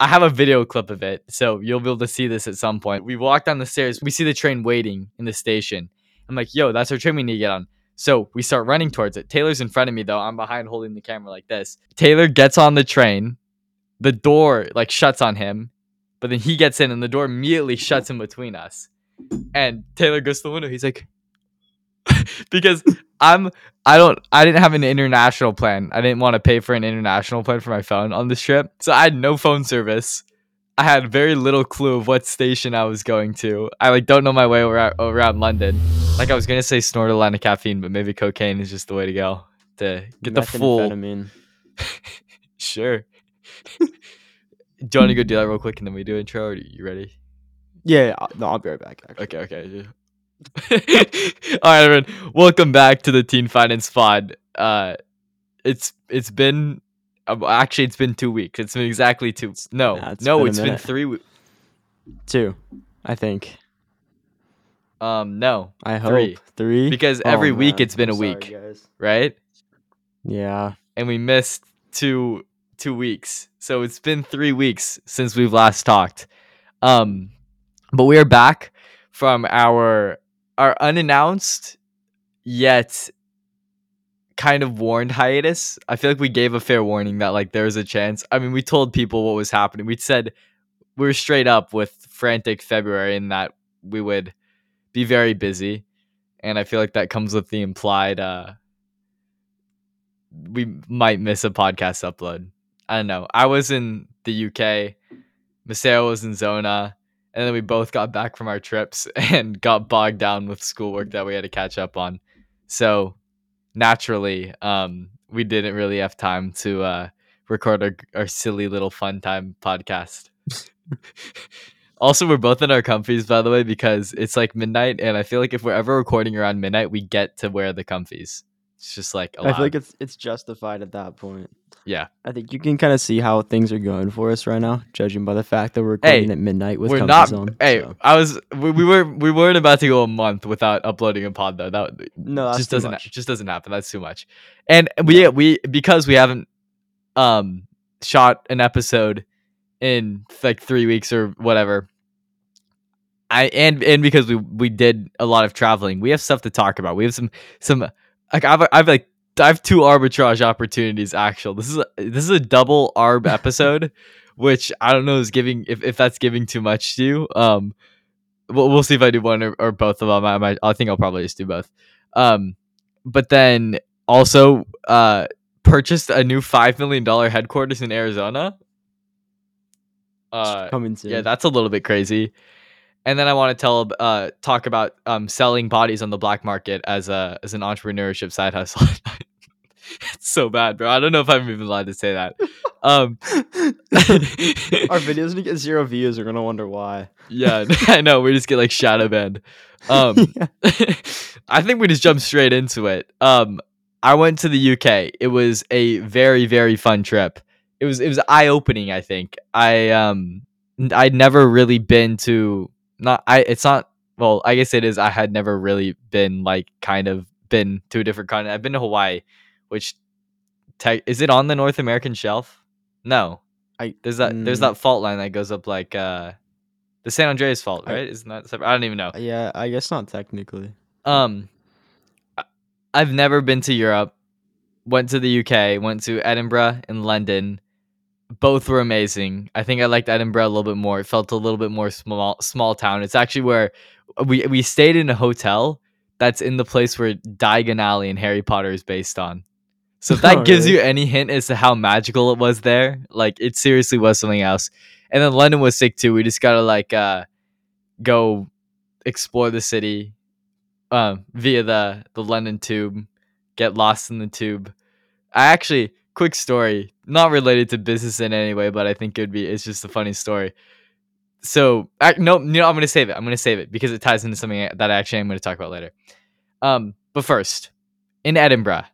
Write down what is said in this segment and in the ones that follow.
I have a video clip of it, so you'll be able to see this at some point. We walk down the stairs, we see the train waiting in the station. I'm like, yo, that's our train we need to get on. So we start running towards it. Taylor's in front of me though. I'm behind holding the camera like this. Taylor gets on the train. The door like shuts on him, but then he gets in and the door immediately shuts in between us. And Taylor goes to the window. He's like, because I'm I don't I didn't have an international plan. I didn't want to pay for an international plan for my phone on this trip. So I had no phone service. I had very little clue of what station I was going to. I like don't know my way around, around London. Like I was gonna say snort a line of caffeine, but maybe cocaine is just the way to go to get the full. Sure. do you want to go do that real quick and then we do intro? Or are you ready? Yeah, yeah, no, I'll be right back. Actually. Okay, okay. All right, everyone. Welcome back to the Teen Finance Pod. Uh, it's it's been uh, actually it's been two weeks. It's been exactly two. No, Nah, it's no, been it's been three. we- Two, I think. Um, no, I hope Three. three. because Oh, every week it's been I'm a sorry, week, guys. right? Yeah, And we missed two two weeks, so it's been three weeks since we've last talked. Um, but we are back from our our unannounced yet kind of warned hiatus. I feel like we gave a fair warning that like there was a chance. I mean, we told people what was happening. We said we were straight up with frantic February and that we would be very busy. And I feel like that comes with the implied uh we might miss a podcast upload. I don't know. I was in the UK, Maseo was in Zona, and then we both got back from our trips and got bogged down with schoolwork that we had to catch up on. So naturally, um, we didn't really have time to uh, record our, our silly little fun time podcast. also, we're both in our comfies, by the way, because it's like midnight, and I feel like if we're ever recording around midnight, we get to wear the comfies. It's just like I feel like it's it's justified at that point. Yeah. I think you can kind of see how things are going for us right now, judging by the fact that we're recording Hey, at midnight with we're not. Zone, hey, so- I was. We, we were. We weren't about to go a month without uploading a pod though. That no, that's just doesn't. much. Just doesn't happen. That's too much. And we we because we haven't um shot an episode in like three weeks or whatever. I and and because we we did a lot of traveling, we have stuff to talk about. We have some some like I've I've like I have two arbitrage opportunities. Actual, this is a, this is a double arb episode, which I don't know is giving if, if that's giving too much to you. Um, we'll we'll see if I do one or, or both of them. I might I think I'll probably just do both. Um, but then also uh purchased a new five million dollar headquarters in Arizona. Uh, coming soon. yeah, that's a little bit crazy. And then I want to tell uh talk about um selling bodies on the black market as a as an entrepreneurship side hustle. it's so bad, bro. I don't know if I'm even allowed to say that. Um Our videos gonna get zero views. We're gonna wonder why. yeah, I know. We just get like shadow banned. Um Yeah. I think we just jump straight into it. Um I went to the UK. It was a very very fun trip. It was it was eye opening, I think. I um I'd never really been to not I it's not well, I guess it is I had never really been like kind of been to a different continent. I've been to Hawaii, which te- is it on the North American shelf? No. I There's that there's mm, that fault line that goes up like uh the San Andreas fault, I- right? Isn't that separate? I don't even know. Yeah, I guess not technically. Um, I- I've never been to Europe. Went to the UK. Went to Edinburgh and London. Both were amazing. I think I liked Edinburgh a little bit more. It felt a little bit more small, small town. It's actually where we we stayed in a hotel that's in the place where Diagon Alley and Harry Potter is based on. So if that Oh, gives really? you any hint as to how magical it was there, like it seriously was something else. And then London was sick too. We just gotta like uh go explore the city um via the the London tube, get lost in the tube. I actually quick story, not related to business in any way, but I think it'd be it's just a funny story. So I, no, no, I'm gonna save it. I'm gonna save it because it ties into something that I actually am gonna talk about later. Um, but first, in Edinburgh,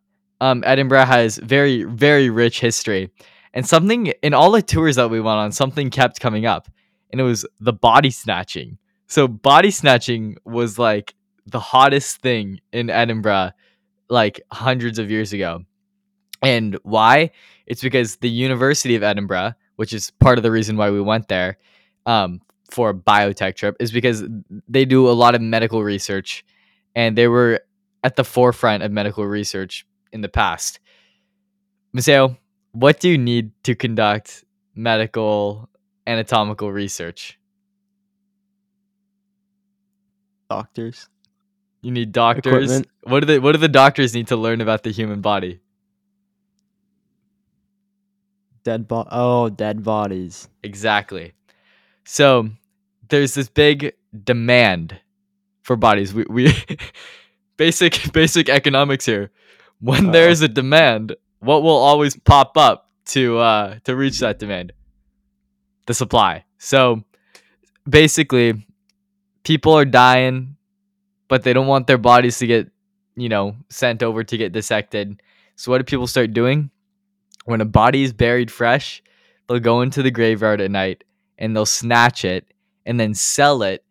um, Edinburgh has very very rich history, and something in all the tours that we went on, something kept coming up, and it was the body snatching. So body snatching was like the hottest thing in Edinburgh like hundreds of years ago. And why? It's because the University of Edinburgh, which is part of the reason why we went there um, for a biotech trip, is because they do a lot of medical research and they were at the forefront of medical research in the past. Maseo, what do you need to conduct medical anatomical research? Doctors. You need doctors. Equipment. What do the what do the doctors need to learn about the human body? Dead bo- Oh, dead bodies. Exactly. So there's this big demand for bodies. We we basic basic economics here. When Uh-oh. there's a demand, what will always pop up to uh to reach that demand? The supply. So basically people are dying but they don't want their bodies to get, you know, sent over to get dissected. So what do people start doing? When a body is buried fresh, they'll go into the graveyard at night and they'll snatch it and then sell it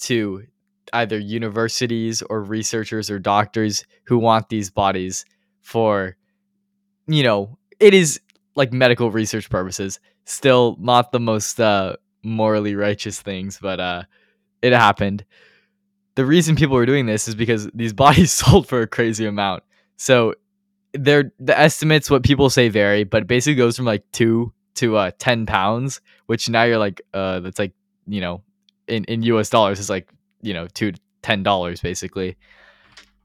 to either universities or researchers or doctors who want these bodies for you know it is like medical research purposes still not the most uh morally righteous things but uh it happened. The reason people were doing this is because these bodies sold for a crazy amount. So they're the estimates what people say vary but basically goes from like two to uh 10 pounds which now you're like uh that's like you know in in us dollars is like you know two to ten dollars basically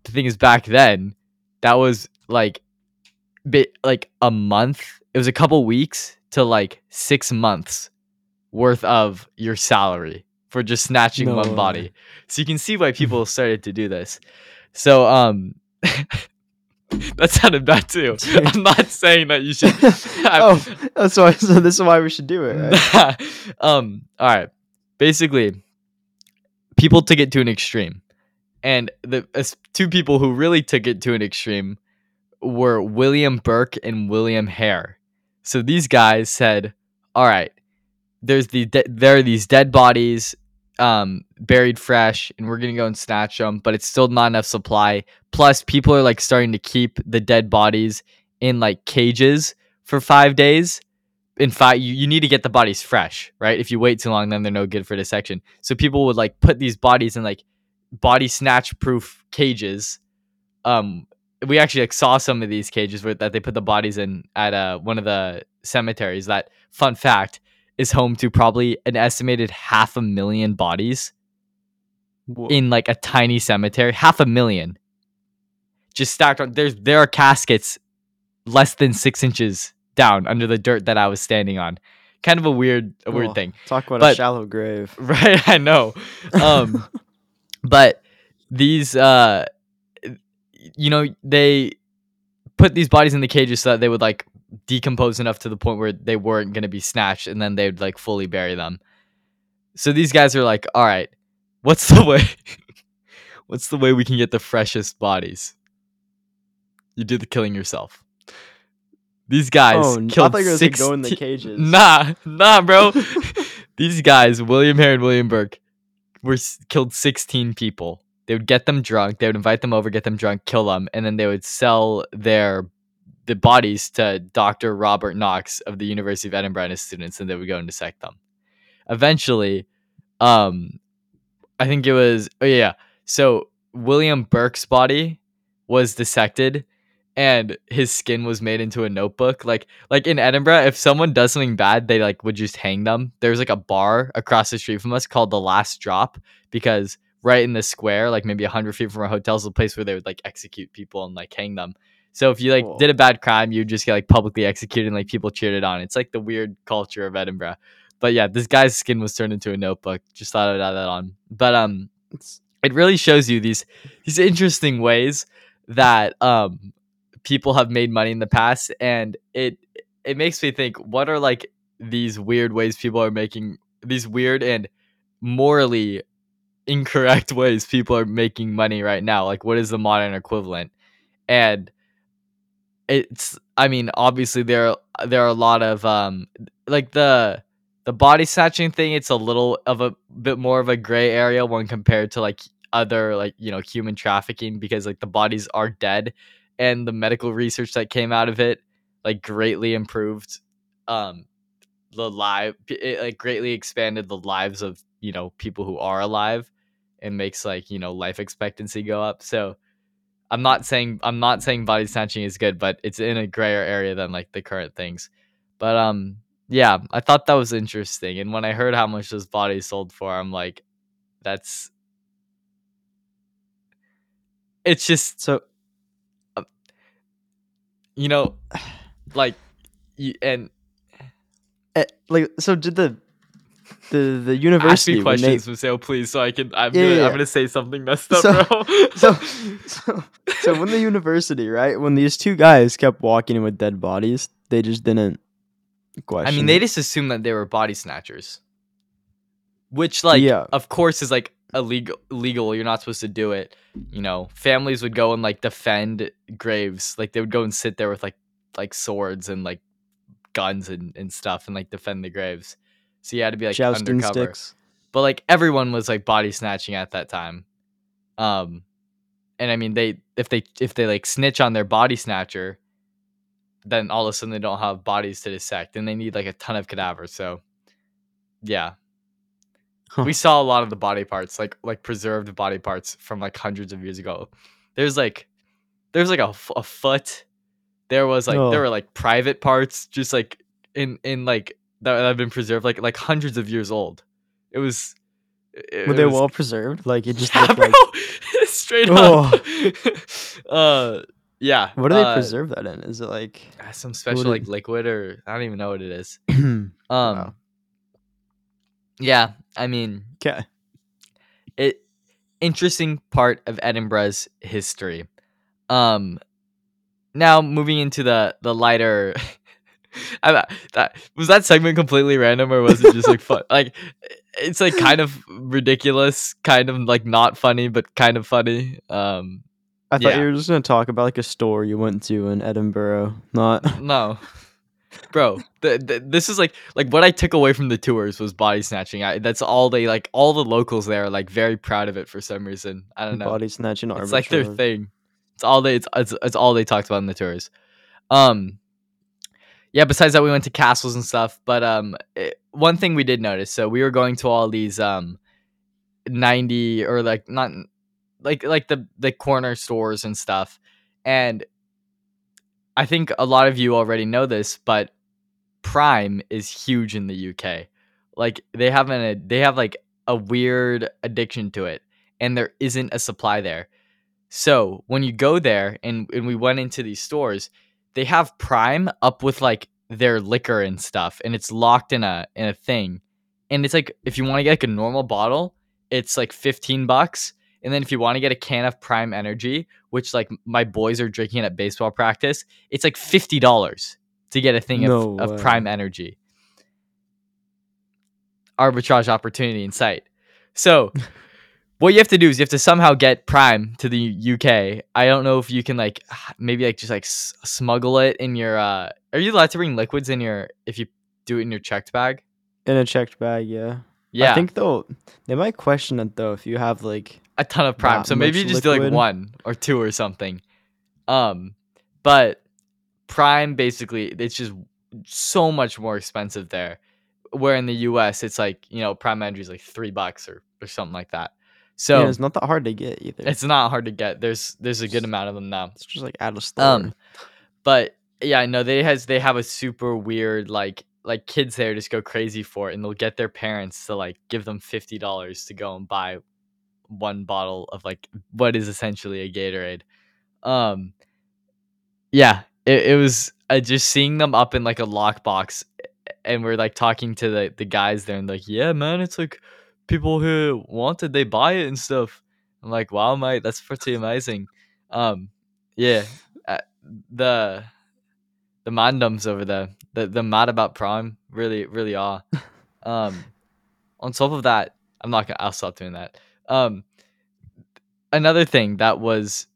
the thing is back then that was like bit like a month it was a couple weeks to like six months worth of your salary for just snatching No one body so you can see why people started to do this so um that sounded bad too i'm not saying that you should oh, that's why. So this is why we should do it. Right? um all right basically people took it to an extreme. And the as two people who really took it to an extreme were william burke and william hare. So these guys said all right there's the de- there are these dead bodies um buried fresh and we're gonna go and snatch them but it's still not enough supply. Plus people are like starting to keep the dead bodies in like cages for five days in fact you, you need to get the bodies fresh right? If you wait too long then they're no good for dissection. So people would like put these bodies in like body snatch proof cages. Um we actually like saw some of these cages where that they put the bodies in at uh one of the cemeteries that fun fact is home to probably an estimated half a million bodies Wha- in like a tiny cemetery. Half a million. Just stacked on there's there are caskets less than six inches down under the dirt that i was standing on. Kind of a weird a weird Oh, thing. Talk about a shallow grave. right i know. Um but these uh you know they put these bodies in the cages so that they would like decompose enough to the point where they weren't going to be snatched and then they would like fully bury them. So these guys are like all right what's the way what's the way we can get the freshest bodies? You do the killing yourself these guys oh, n- I killed thought you were gonna six go in the cages. nah nah bro these guys, William Hare and William Burke, were killed 16 people. They would get them drunk. They would invite them over, get them drunk, kill them, and then they would sell their the bodies to Dr. Robert Knox of the University of Edinburgh and his students, and they would go and dissect them. Eventually, um, I think it was oh yeah. So William Burke's body was dissected, and his skin was made into a notebook. Like like in Edinburgh, if someone does something bad, they like would just hang them. There's like a bar across the street from us called the Last Drop because right in the square, like maybe hundred feet from our hotel, is a place where they would like execute people and like hang them. So if you like did a bad crime, you just get like publicly executed and like people cheered it on. It's like the weird culture of Edinburgh. But yeah, this guy's skin was turned into a notebook. Just thought I'd add that on. But um it really shows you these these interesting ways that um people have made money in the past and it it makes me think what are like these weird ways people are making these weird and morally incorrect ways people are making money right now? Like what is the modern equivalent? And it's i mean obviously there there are a lot of um like the the body snatching thing it's a little of a bit more of a gray area when compared to like other like you know human trafficking because like the bodies are dead and the medical research that came out of it like greatly improved um the live it like greatly expanded the lives of you know people who are alive and makes like you know life expectancy go up. So i'm not saying i'm not saying body snatching is good but it's in a grayer area than like the current things. But um yeah i thought that was interesting and when i heard how much this body sold for i'm like that's it's just So you know like you, and eh, like so did the the the ask university me when they questions please so i can i'm Yeah, gonna yeah, i'm gonna say something messed up So- bro. so so so when the university right when these two guys kept walking in with dead bodies they just didn't question I mean, they just assumed that they were body snatchers, which, like, Yeah. of course, is like illegal. Illegal. You're not supposed to do it. You know, families would go and like defend graves. Like they would go and sit there with like like swords and like guns and, and stuff and like defend the graves. So you had to be like jousting undercover. sticks But like everyone was like body snatching at that time. Um, and I mean, they if they if they like snitch on their body snatcher, then all of a sudden they don't have bodies to dissect, and they need like a ton of cadavers. So, yeah, Huh. we saw a lot of the body parts, like like preserved body parts from like hundreds of years ago. There's like there's like a, a foot. There was like Oh. there were like private parts, just like in in like that have been preserved, like like hundreds of years old. It was. It, were they was- well preserved like it just yeah, looked bro. like Straight Oh. up. uh, yeah. what do they uh, preserve that in is it like uh, Some special like liquid or I don't even know what it is. Um. Wow. Yeah, I mean, it interesting part of Edinburgh's history. Um. Now moving into the the lighter. I, that was that segment completely random or was it just like fun? Like, it's like kind of ridiculous, kind of like not funny, but kind of funny. Um. i thought yeah. you were just gonna talk about like a store you went to in edinburgh not No, bro. The, the, this is like like what I took away from the tours was body snatching. I, that's all they like. All the locals there are like very proud of it for some reason. I don't know. body snatching it's like their thing. It's all they. It's, it's it's all they talked about in the tours. Um. Yeah. Besides that, we went to castles and stuff. But um, it- one thing we did notice. So we were going to all these um, ninety or like not like like the the corner stores and stuff, and I think a lot of you already know this, but Prime is huge in the UK. Like they have an they have like a weird addiction to it, and there isn't a supply there. So when you go there and, and we went into these stores, they have Prime up with like their liquor and stuff, and it's locked in a in a thing. And it's like if you want to get like a normal bottle, it's like 15 bucks. And then if you want to get a can of Prime Energy, which like my boys are drinking at baseball practice, it's like fifty dollars to get a thing No of, of Prime Energy. Arbitrage opportunity in sight. So what you have to do is you have to somehow get Prime to the UK. I don't know if you can like maybe like just like s- smuggle it in your. uh Are you allowed to bring liquids in your if you do it in your checked bag? in a checked bag yeah Yeah, i think though they might question it though if you have like a ton of prime. So maybe you just do like one or two or something. Um, but prime basically it's just so much more expensive there. Where in the U.S. it's like you know prime energy is like three bucks or or something like that. So yeah, it's not that hard to get either it's not hard to get. There's there's a good amount of them now. It's just like out of store. Um, but yeah, no, they has they have a super weird like like kids there just go crazy for it, and they'll get their parents to like give them fifty dollars to go and buy one bottle of like what is essentially a Gatorade. Um, yeah, it, it was uh, just seeing them up in like a lockbox, and we're like talking to the the guys there, and like, yeah, man, it's like people who want it, they buy it and stuff. I'm like, wow, mate, that's pretty amazing. Um, yeah, uh, the the mandoms over there, the the mad about Prime, really really are. Um, on top of that, I'm not gonna. I'll stop doing that. Um, another thing that was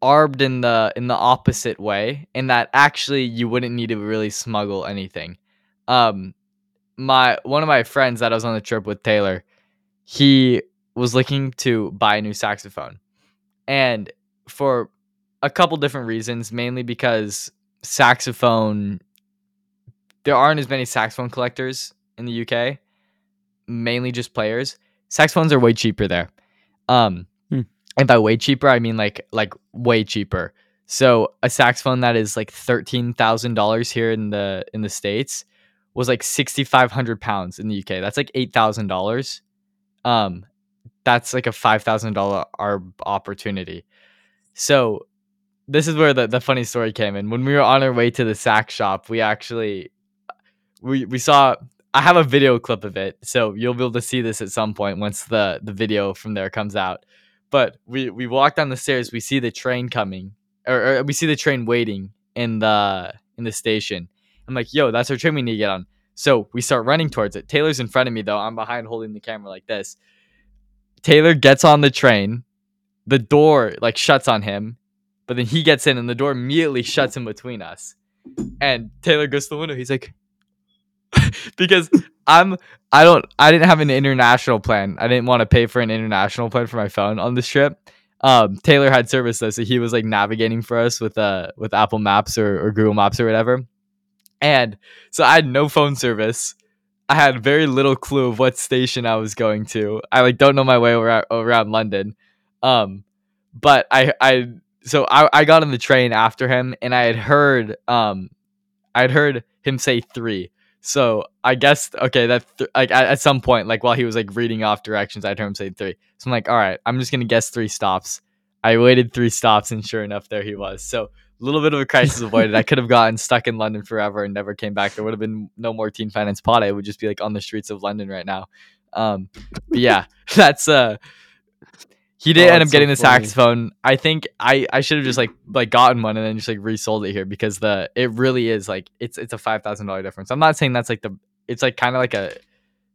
arbed in the in the opposite way, in that actually you wouldn't need to really smuggle anything. Um, my one of my friends that I was on the trip with Taylor, he was looking to buy a new saxophone, and for a couple different reasons, mainly because saxophone there aren't as many saxophone collectors in the UK, mainly just players. Saxophones are way cheaper there. Um, Hmm. and by way cheaper, I mean like like way cheaper. So a saxophone that is like thirteen thousand dollars here in the in the states was like sixty five hundred pounds in the UK. That's like eight thousand dollars. Um, that's like a five thousand dollar opportunity. So this is where the, the funny story came in. When we were on our way to the sax shop, we actually we we saw I have a video clip of it, so you'll be able to see this at some point once the the video from there comes out. But we we walk down the stairs, we see the train coming, or, or we see the train waiting in the in the station. I'm like, yo, that's our train we need to get on. So we start running towards it. Taylor's in front of me though. I'm behind holding the camera like this. Taylor gets on the train. The door like shuts on him, but then he gets in and the door immediately shuts in between us. And Taylor goes to the window. He's like, because I'm I don't I didn't have an international plan. I didn't want to pay for an international plan for my phone on this trip. Um, Taylor had service though, so he was like navigating for us with uh with Apple Maps or, or Google Maps or whatever. And so I had no phone service. I had very little clue of what station I was going to. I like don't know my way around, around London. Um, but I I so I, I got on the train after him and I had heard um I had heard him say three. So I guess okay that th- like at, at some point like while he was like reading off directions I'd heard him say three. So I'm like all right I'm just gonna guess three stops. I waited three stops and sure enough there he was. So a little bit of a crisis avoided. I could have gotten stuck in London forever and never came back. There would have been no more Teen Finance Pod. I would just be like on the streets of London right now. Um, but yeah, that's uh he did Oh, end up that's so getting the funny. saxophone. I think I I should have just like like gotten one and then just like resold it here because the it really is like it's it's a five thousand dollar difference. I'm not saying that's like the it's like kind of like a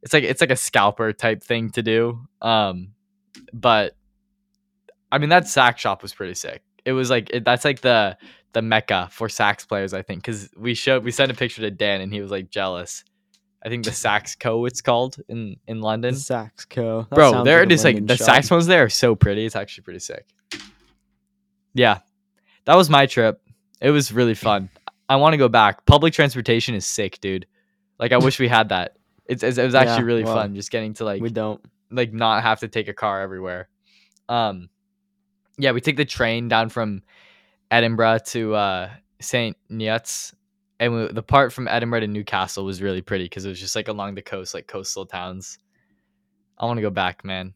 it's like it's like a scalper type thing to do. Um, but I mean that sax shop was pretty sick. It was like it, that's like the the mecca for sax players, I think, because we showed we sent a picture to Dan and he was like jealous. I think the Sax Co. It's called in in London. The Sax Co. That Bro, they're like just like London the shop. saxophones there are so pretty. It's actually pretty sick. Yeah, that was my trip. It was really fun. I want to go back. Public transportation is sick, dude. Like I wish we had that. It's, it's it was actually Yeah, really well, fun just getting to like we don't. like not have to take a car everywhere. Um, yeah, we take the train down from Edinburgh to uh, Saint Neots, and we, the part from Edinburgh to Newcastle was really pretty because it was just like along the coast, like coastal towns. I want to go back, man.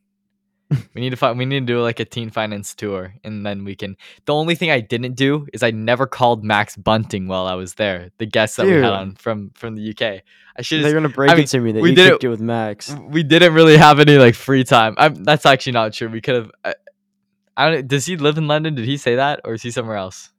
we need to find. We need to do like a teen finance tour, and then we can. The only thing I didn't do is I never called Max Bunting while I was there. The guest that we had on from from the UK. I should. They're gonna break I mean, it to me that we you did it- with Max. we didn't really have any like free time. I'm, that's actually not true. We could have. I, uh, I don't. Does he live in London? Did he say that, or is he somewhere else?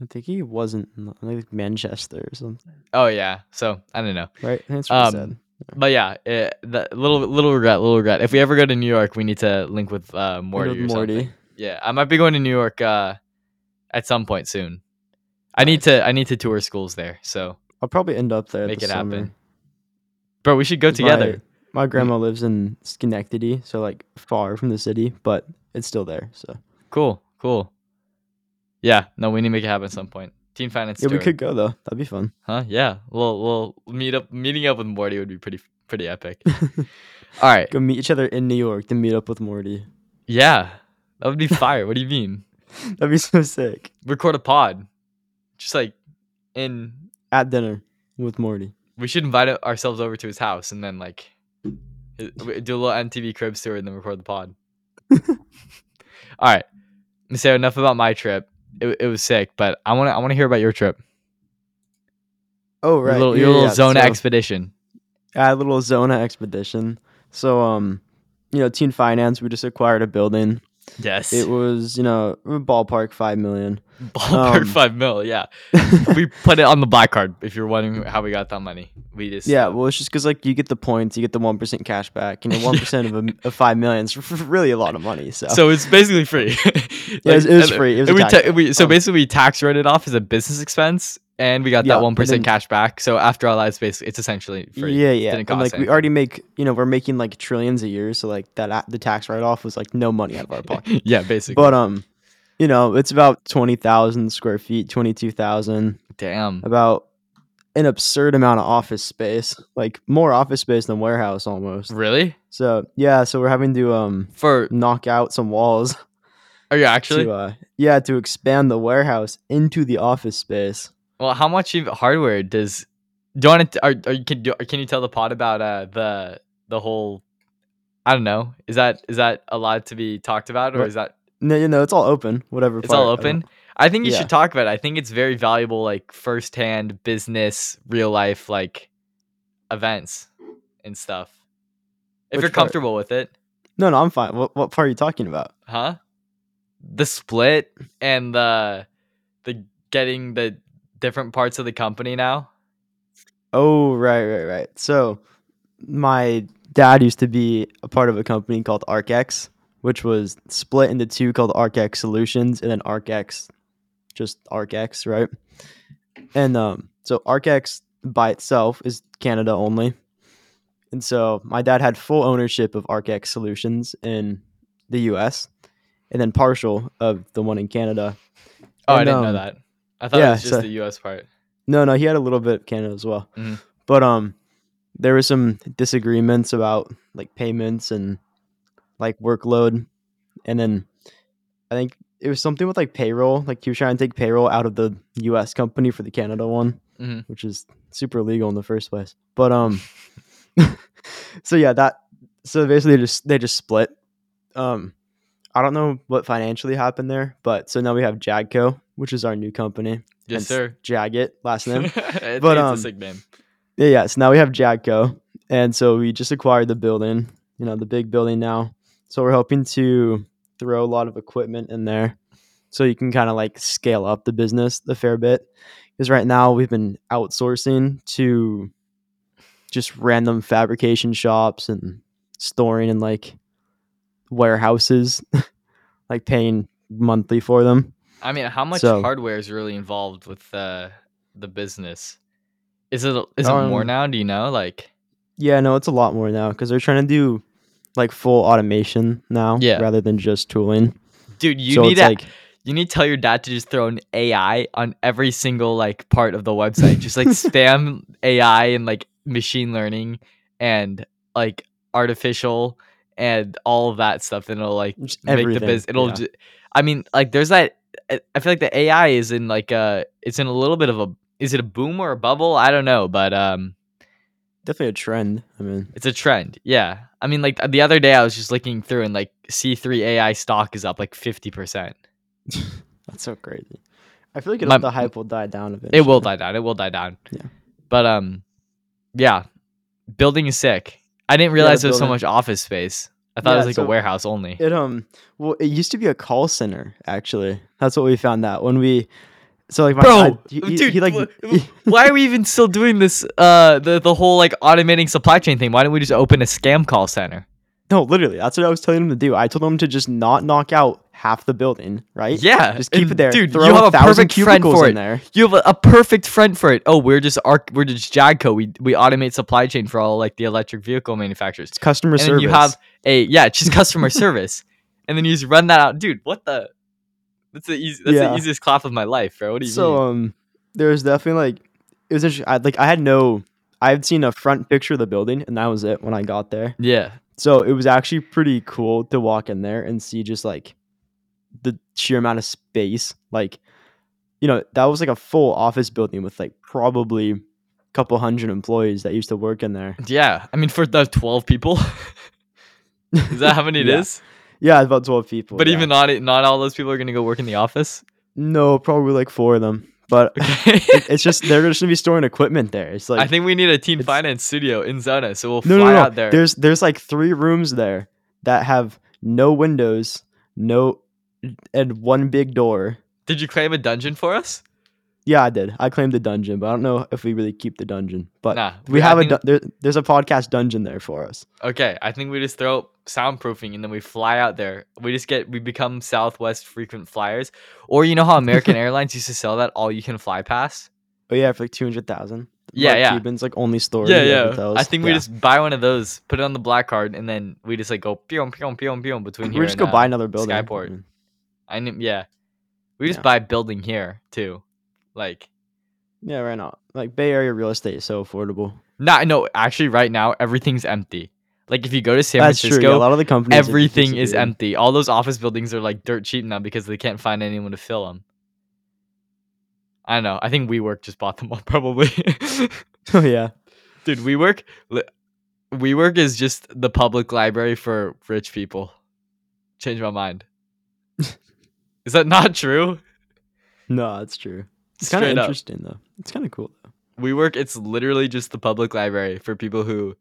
I think he wasn't in, like Manchester or something, Oh yeah. So I don't know. right? That's what Um, said. But yeah, it, the little little regret, little regret. If we ever go to New York, we need to link with uh, Morty With or Morty. something. Yeah, I might be going to New York uh, at some point soon. I need to I need to tour schools there. So I'll probably end up there. make it happen, summer. bro. We should go together. My, my grandma lives in Schenectady, so like far from the city, but it's still there. So Cool, cool. Yeah, no, we need to make it happen at some point. Team finance. yeah, we could go though. That'd be fun. Huh? Yeah. Well, we'll meet up. Meeting up with Morty would be pretty pretty epic. All right. go meet each other in New York, then meet up with Morty. Yeah, that would be fire. what do you mean? That'd be so sick. Record a pod, just like in. At dinner with Morty. We should invite ourselves over to his house and then like do a little MTV Cribs tour and then record the pod. All right. So enough about my trip. It, it was sick, but I want to I want to hear about your trip. Oh Your right, little, yeah, your little yeah, Zona so- expedition. a little Zona expedition. So um, you know, Teen Finance, we just acquired a building. Yes. It was you know ballpark five million. Ballpark um, five mil. Yeah. we put it on the black card. If you're wondering how we got that money, we just Yeah, well, it's just because like you get the points, you get the one percent cash back, and one percent of, a, of five million is really a lot of money. So, So it's basically free. Yeah, it was- it was free. It was we ta- we, so um, basically we tax wrote it off as a business expense, and we got Yeah, that one cash back. So after all that, it's basically it's essentially free. yeah, yeah, and like we already make, you know, we're making like trillions a year, so like that the tax write off was like no money out of our pocket. yeah, basically. but um, you know, it's about twenty thousand square feet, twenty two thousand, Damn. about an absurd amount of office space, like more office space than warehouse almost. Really? So yeah, so we're having to um For knock out some walls are you actually? to uh yeah to expand the warehouse into the office space. Well, how much hardware does? Do you want to? Are, are you can do, can you tell the pod about uh the the whole? I don't know. Is that is that allowed to be talked about, or What- is that No, you know it's all open. Whatever. it's all part, I don't- open? I think you yeah. should talk about it. I think it's very valuable, like firsthand business, real life, like events and stuff. If Which you're part? comfortable with it, No, no, I'm fine. What what part are you talking about? huh? The split and the the getting the different parts of the company now. Oh, right, right, right. So, my dad used to be a part of a company called ArcX, which was split into two called ArcX Solutions and then ArcX, just ArcX, right? And um, so ArcX by itself is Canada only. And so my dad had full ownership of ArcX Solutions in the US and then partial of the one in Canada. Oh, I didn't know um, that. I thought it yeah, was just so- the U.S. part. No, no, he had a little bit of Canada as well. Mhm. But um there were some disagreements about like payments and like workload. And then I think it was something with like payroll. Like he was trying to take payroll out of the US company for the Canada one, Mhm. which is super illegal in the first place. But um so yeah, that so basically they just they just split. Um I don't know what financially happened there, but so now we have Jagco, which is our new company. Yes, sir. Jagat last name. But, it's um, a sick name. Yeah, yeah. So now we have Jagco, and so we just acquired the building. You know, the big building now. So we're hoping to throw a lot of equipment in there, so you can kind of like scale up the business a fair bit. Because right now we've been outsourcing to just random fabrication shops and storing in like warehouses, like paying monthly for them. I mean, how much so- hardware is really involved with uh, the business? Is it is it more Um, now? Do you know? Like, Yeah, no, it's a lot more now because they're trying to do like full automation now, Yeah. rather than just tooling. dude, you so need to like you need to tell your dad to just throw an AI on every single like part of the website. Just like spam AI and like machine learning and like artificial and all of that stuff. And it'll like just make the everything. business. It'll. yeah. Ju- I mean, like, there's that. I feel like the AI is in like a. It's in a little bit of a. Is it a boom or a bubble? I don't know, but um, definitely a trend. I mean, it's a trend. Yeah. I mean, like the other day I was just looking through and like C3 AI stock is up like fifty percent. that's so crazy. I feel like My- the hype will die down eventually. It will die down. It will die down. Yeah. But um, yeah, building is sick. I didn't realize there was so building- much office space. I thought it was like so- a warehouse only. It um, well, it used to be a call center. Actually, that's what we found out when we. So like, my Bro, dad, he, dude, he, like, Why are we even still doing this? Uh, the the whole like automating supply chain thing. Why don't we just open a scam call center? no, literally, that's what I was telling him to do. I told him to just not knock out half the building, right? Yeah, just keep it there. dude. Throw you have a perfect friend for in it. there. You have a, perfect friend for it. Oh, we're just arc. We're just Jagco. We we automate supply chain for all like the electric vehicle manufacturers. It's customer and service. you have a yeah, it's just customer service, and then you just run that out, dude. What the? That's the easy. That's Yeah. the easiest clap of my life, bro. What do you so mean? So um there was definitely like it was interesting. I, like I had no I had seen a front picture of the building and that was it when I got there. Yeah, So it was actually pretty cool to walk in there and see just like the sheer amount of space. Like you know, that was like a full office building with like probably a couple hundred employees that used to work in there. yeah. I mean, for the twelve people, is that how many it is? Yeah. Yeah, about 12 people. But yeah. even not not all those people are gonna go work in the office. no, probably like four of them. But Okay. it's just they're just gonna be storing equipment there. It's like I think we need a team finance studio in Zona, so we'll No, fly no, no. out there. There's there's like three rooms there that have no windows, no, and one big door. Did you claim a dungeon for us? Yeah, I did. I claimed the dungeon, but I don't know if we really keep the dungeon. But Nah, we we- I have a think- dun- there, there's a podcast dungeon there for us. Okay, I think we just throw soundproofing and then we fly out there. We just get we become Southwest frequent flyers, or you know how American Airlines used to sell that all you can fly pass. Oh yeah, for like two hundred thousand. Yeah, yeah. Cubans like only store. Yeah, yeah. hotels. I think we Yeah. just buy one of those, put it on the black card, and then we just like go pew pew pew pew between here. we just go buy uh, another building. Skyport. Mm. I knew, yeah. We just Yeah. buy building here too, like Yeah, right now. Like Bay Area real estate is so affordable. Nah, no, actually, right now everything's empty. Like if you go to San That's true. Yeah, a lot of the companies everything is empty. All those office buildings are like dirt cheap now because they can't find anyone to fill them. I don't know. I think WeWork just bought them all, probably. Oh yeah. Dude, WeWork, WeWork is just the public library for rich people. Change my mind. is that not true? No, that's true. It's kind of up. interesting though. It's kind of cool though. WeWork, it's literally just the public library for people who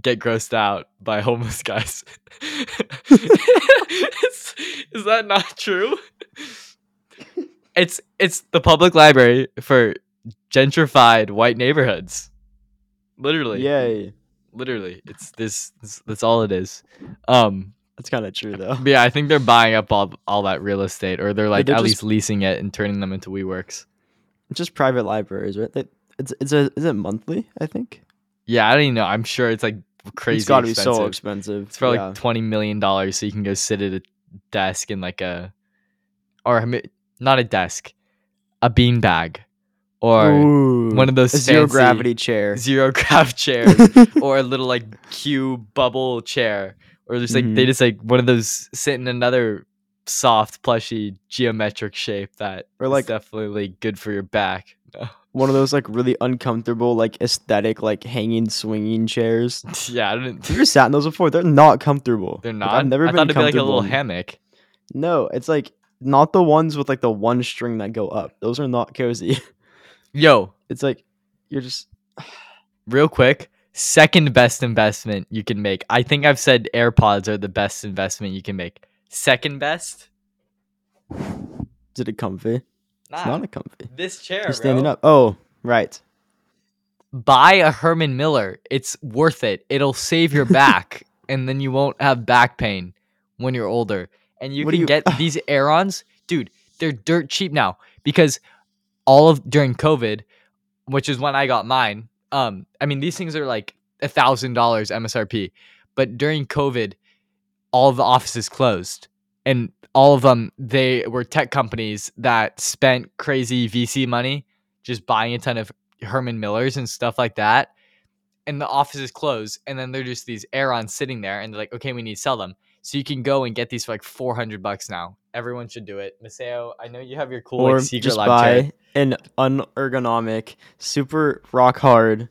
get grossed out by homeless guys. is, is that not true? It's it's the public library for gentrified white neighborhoods. Literally. Yay. Literally. It's this, this that's all it is. Um That's kind of true though. but yeah, I think they're buying up all all that real estate or they're like they're at just- least leasing it and turning them into WeWorks. Just private libraries, right? They, it's it's a is it monthly? I think. Yeah, I don't even know. I'm sure it's like crazy it's got to be so expensive. It's for like twenty million dollars, so you can go sit at a desk in like a, or not a desk, a bean bag, or Ooh, one of those zero gravity chair. zero grav chairs, or a little like cube bubble chair, or just like they Mhm. just like one of those sit in another soft plushy geometric shape that Or is like- definitely good for your back. No. one of those like really uncomfortable, like aesthetic, like hanging, swinging chairs. yeah, I didn't. You ever sat in those before? They're not comfortable. They're Like, not. I've never I been thought it'd be like a little hammock. No, it's like not the ones with like the one string that go up. Those are not cozy. Yo, It's like you're just real quick second best investment you can make. I think i've said airpods are the best investment you can make. Second best? Is it a comfy? It's not a comfy. this chair You're standing up. Oh, right. buy a herman miller. It's worth it. It'll save your back and then you won't have back pain when you're older. And you What can you- get these aerons dude they're dirt cheap now because all of during covid which is when i got mine um i mean these things are like a thousand dollars msrp but during covid all the offices closed and all of them they were tech companies that spent crazy vc money just buying a ton of herman millers and stuff like that and the offices close and then they're just these aerons sitting there and they're like okay we need to sell them so you can go and get these for like 400 bucks now everyone should do it Maseo, i know you have your cool or like, secret just lab buy chair. an unergonomic, super rock hard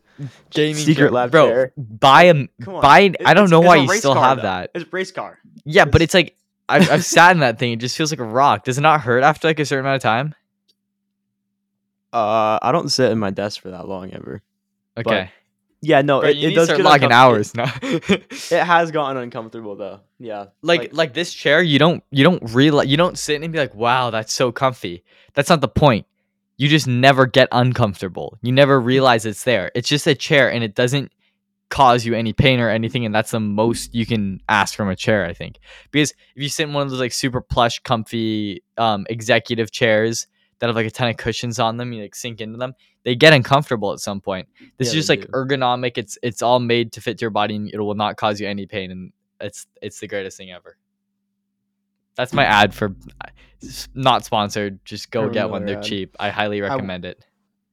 gaming secret chair. lab bro chair. buy a buy an, i don't know why you still car, have though. that It's a race car. yeah but It's- it's like I've, I've sat in that thing it just feels like a rock does it not hurt after like a certain amount of time Uh, I don't sit in my desk for that long ever. okay Yeah, no, Bro, it, it does get logging uncom- hours now It, has gotten uncomfortable though. Yeah, like like this chair you don't you don't realize you don't sit in and be like wow that's so comfy. That's not the point. You just never get uncomfortable. You never realize it's there. It's just a chair and it doesn't cause you any pain or anything and that's the most you can ask from a chair i think. Because if you sit in one of those like super plush comfy um executive chairs that have like a ton of cushions on them you like sink into them they get uncomfortable at some point this Yeah, is just like do. ergonomic it's it's all made to fit your body and it will not cause you any pain and it's it's the greatest thing ever that's my ad for not sponsored just go Herman get one they're ad. cheap i highly recommend it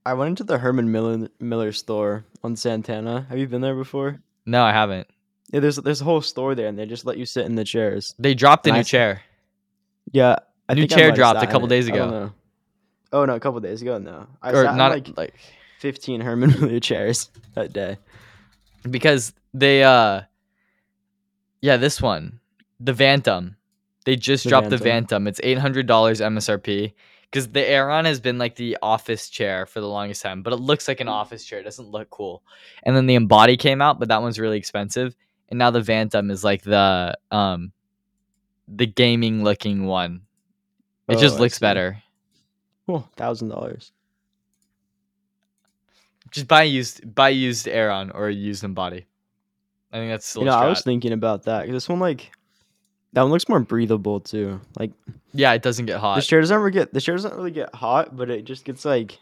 I went into the Herman Miller Miller store on Santana. Have you been there before? no i haven't Yeah, there's there's a whole store there, and they just let you sit in the chairs. they dropped a new Nice. chair Yeah, I New chair dropped a couple it. days I don't ago. Oh no, a couple days ago. No, I or sat in not like like 15 Herman Miller chairs that day. because they uh yeah this one the Vantum they just The dropped the Vantum. Vantum it's $800 MSRP because the Aeron has been like the office chair for the longest time but it looks like an office chair it doesn't look cool and then the Embody came out but that one's really expensive and now the Vantum is like the um the gaming looking one it Oh, just I looks see. better thousand dollars. just buy used buy used Aeron or a used body. I think that's still You know, I was thinking about that. 'cause This one, like, that one looks more breathable too. Like, yeah it doesn't get hot the chair doesn't ever get the chair doesn't really get hot, but it just gets like,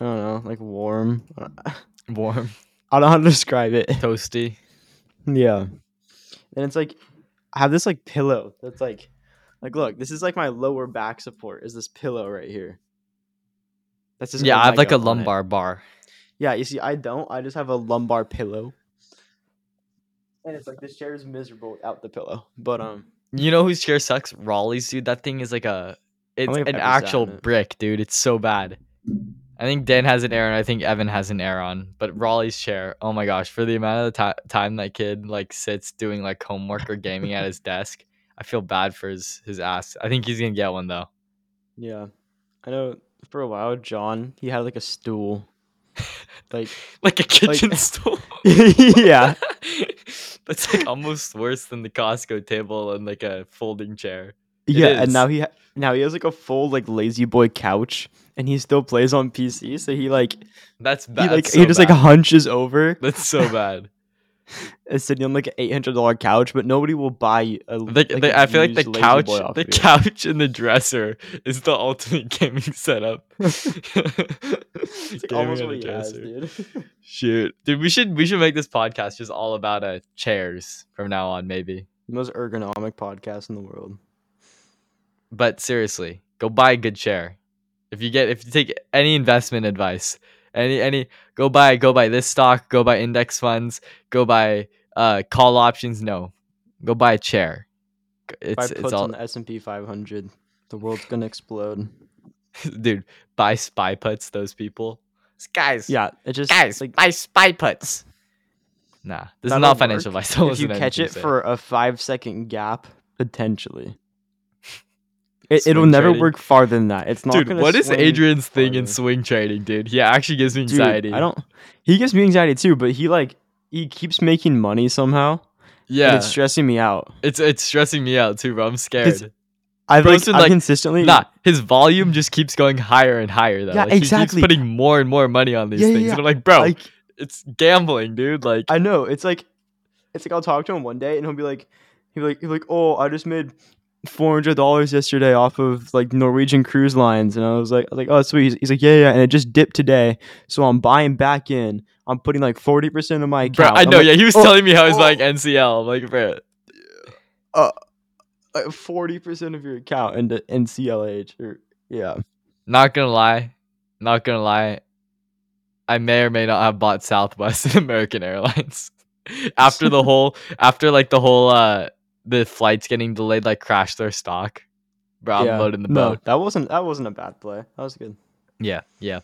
I don't know, like warm. warm I don't know how to describe it. toasty Yeah. And it's like I have this like pillow that's like like look, this is like my lower back support is this pillow right here. That's just Yeah, I have like a Omega it. lumbar bar. Yeah, you see, I don't. I just have a lumbar pillow. And it's like this chair is miserable without the pillow. But um, You know whose chair sucks? Raleigh's, dude. That thing is like a it's an actual it. brick, dude. It's so bad. I think Dan has an air and I think Evan has an Aeron. But Raleigh's chair, oh my gosh, for the amount of ti time that kid like sits doing like homework or gaming at his desk, I feel bad for his his ass. I think he's gonna get one though. yeah, I know for a while John he had like a stool, like Like a kitchen stool. yeah, That's like almost worse than the Costco table and like a folding chair. It yeah, is. and now he ha- now he has like a full like La-Z-Boy couch, and he still plays on PC. So he like That's he bad. like That's he so just like hunches over, That's so bad. is sitting on like an eight hundred dollar couch, but nobody will buy a. The, like, the, a I feel like the couch, the you. couch and the dresser is the ultimate gaming setup. It's like Gaming almost what he has, dude. Shoot, dude, we should we should make this podcast just all about uh chairs from now on, maybe. the most ergonomic podcast in the world. But seriously, go buy a good chair. If you get if you take any investment advice, any any go buy go buy this stock, go buy index funds, go buy uh call options. No, go buy a chair. It's I it's all on the S and P 500, the world's gonna explode. dude. Buy SPY puts. Those people, guys. Yeah, it just guys, like buy SPY puts. Nah, this is not financial advice. If you catch it say. for a five second gap, potentially. It, it'll never work farther than that. It's not. dude, what is Adrian's thing in swing trading, dude? He actually gives me Dude, anxiety. I don't. He gives me anxiety too, but he like he keeps making money somehow. and Yeah, it's stressing me out. it's it's stressing me out too, bro. I'm scared. I've Bro's like, been, like, consistently. Nah, his volume just keeps going higher and higher though. Yeah, Like, He exactly. keeps putting more and more money on these Yeah, yeah, things, yeah. and I'm like, bro, like it's gambling, dude. Like, I know it's like it's like I'll talk to him one day and he'll be like he'll be like he'll be like oh I just made four hundred dollars yesterday off of like Norwegian cruise lines and I was like I was like oh sweet he's, he's like yeah yeah and it just dipped today so I'm buying back in I'm putting like forty percent of my account I I'm know. like, yeah, he was oh, telling me how he's oh. buying NCL. I'm like, bro, forty percent of your account into NCLH or yeah not gonna lie, not gonna lie. I may or may not have bought Southwest and American Airlines after the whole after like the whole uh the flights getting delayed like crashed their stock. Bro, I'm yeah. loading the boat. no that wasn't that wasn't a bad play that was good Yeah, yeah,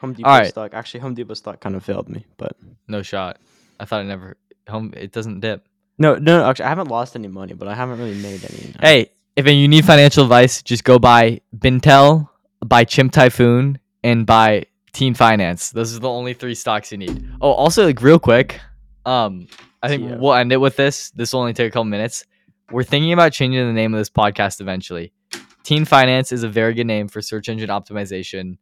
Home Depot Alright. stock actually Home Depot stock kind of failed me but no shot. I thought I never home. It doesn't dip. no no no, actually I haven't lost any money but I haven't really made any Hey, if you need financial advice, just go buy Bintel, buy Chimp Typhoon, and buy Teen Finance. Those are the only three stocks you need. Oh, also, like real quick, um, I think TF. we'll end it with this. This will only take a couple minutes. We're thinking about changing the name of this podcast eventually. Teen Finance is a very good name for search engine optimization.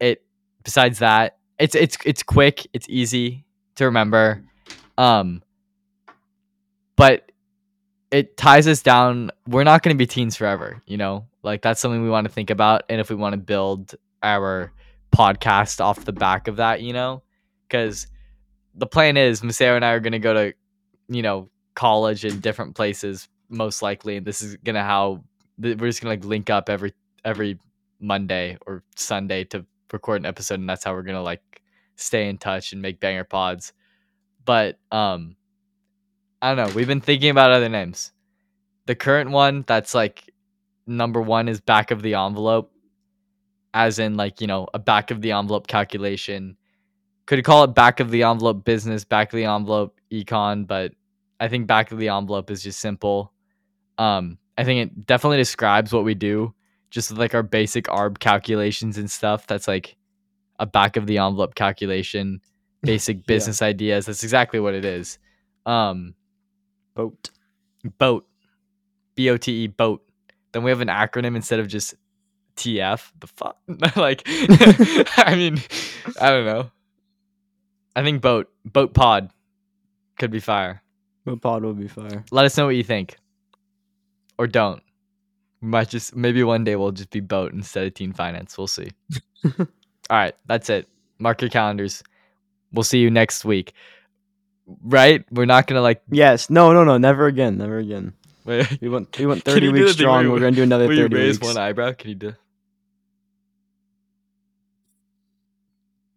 It besides that, it's it's it's quick, it's easy to remember. Um but it ties us down. We're not going to be teens forever, you know? Like that's something we want to think about and if we want to build our podcast off the back of that, you know? Cuz the plan is Maseo and I are going to go to, you know, college in different places most likely and this is to how we're just to like link up every every Monday or Sunday to record an episode and that's how we're to like stay in touch and make banger pods. But um I don't know. We've been thinking about other names. The current one that's like number one is back of the envelope, as in like, you know, a back of the envelope calculation. Could call it back of the envelope business, back of the envelope econ, but I think back of the envelope is just simple. Um, I think it definitely describes what we do, just like our basic ARB calculations and stuff. That's like a back of the envelope calculation, basic business ideas. That's exactly what it is. Um, boat boat b-o-t-e boat then we have an acronym instead of just tf the fuck like i mean i don't know i think boat boat pod could be fire boat pod will be fire. Let us know what you think. Or don't. We might just maybe one day we'll just be boat instead of teen finance. We'll see. All right. That's it. Mark your calendars. We'll see you next week. Right? We're not gonna like yes. No no no. Never again. Never again. Wait, we went we went 30 you do the weeks thing where you- strong. We're gonna do another Will 30 you raise weeks. one eyebrow? Can you do?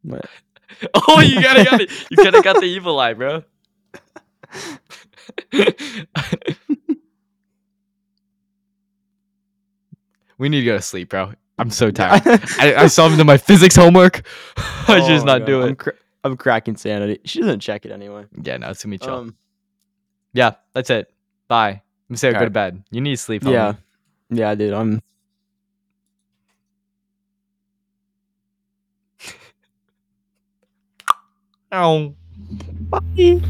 What? Oh, you gotta got it. You have got the evil eye, bro. we need to go to sleep, bro. I'm so tired. I, I do my physics homework. I Oh just not God, do I'm, it. cra- I'm cracking sanity. She doesn't check it anyway. Yeah, no, it's gonna be chill. Um, yeah, that's it. Bye. I'm saying go to bed. You need sleep. homie. yeah, yeah, dude. I'm. Ow. Bye.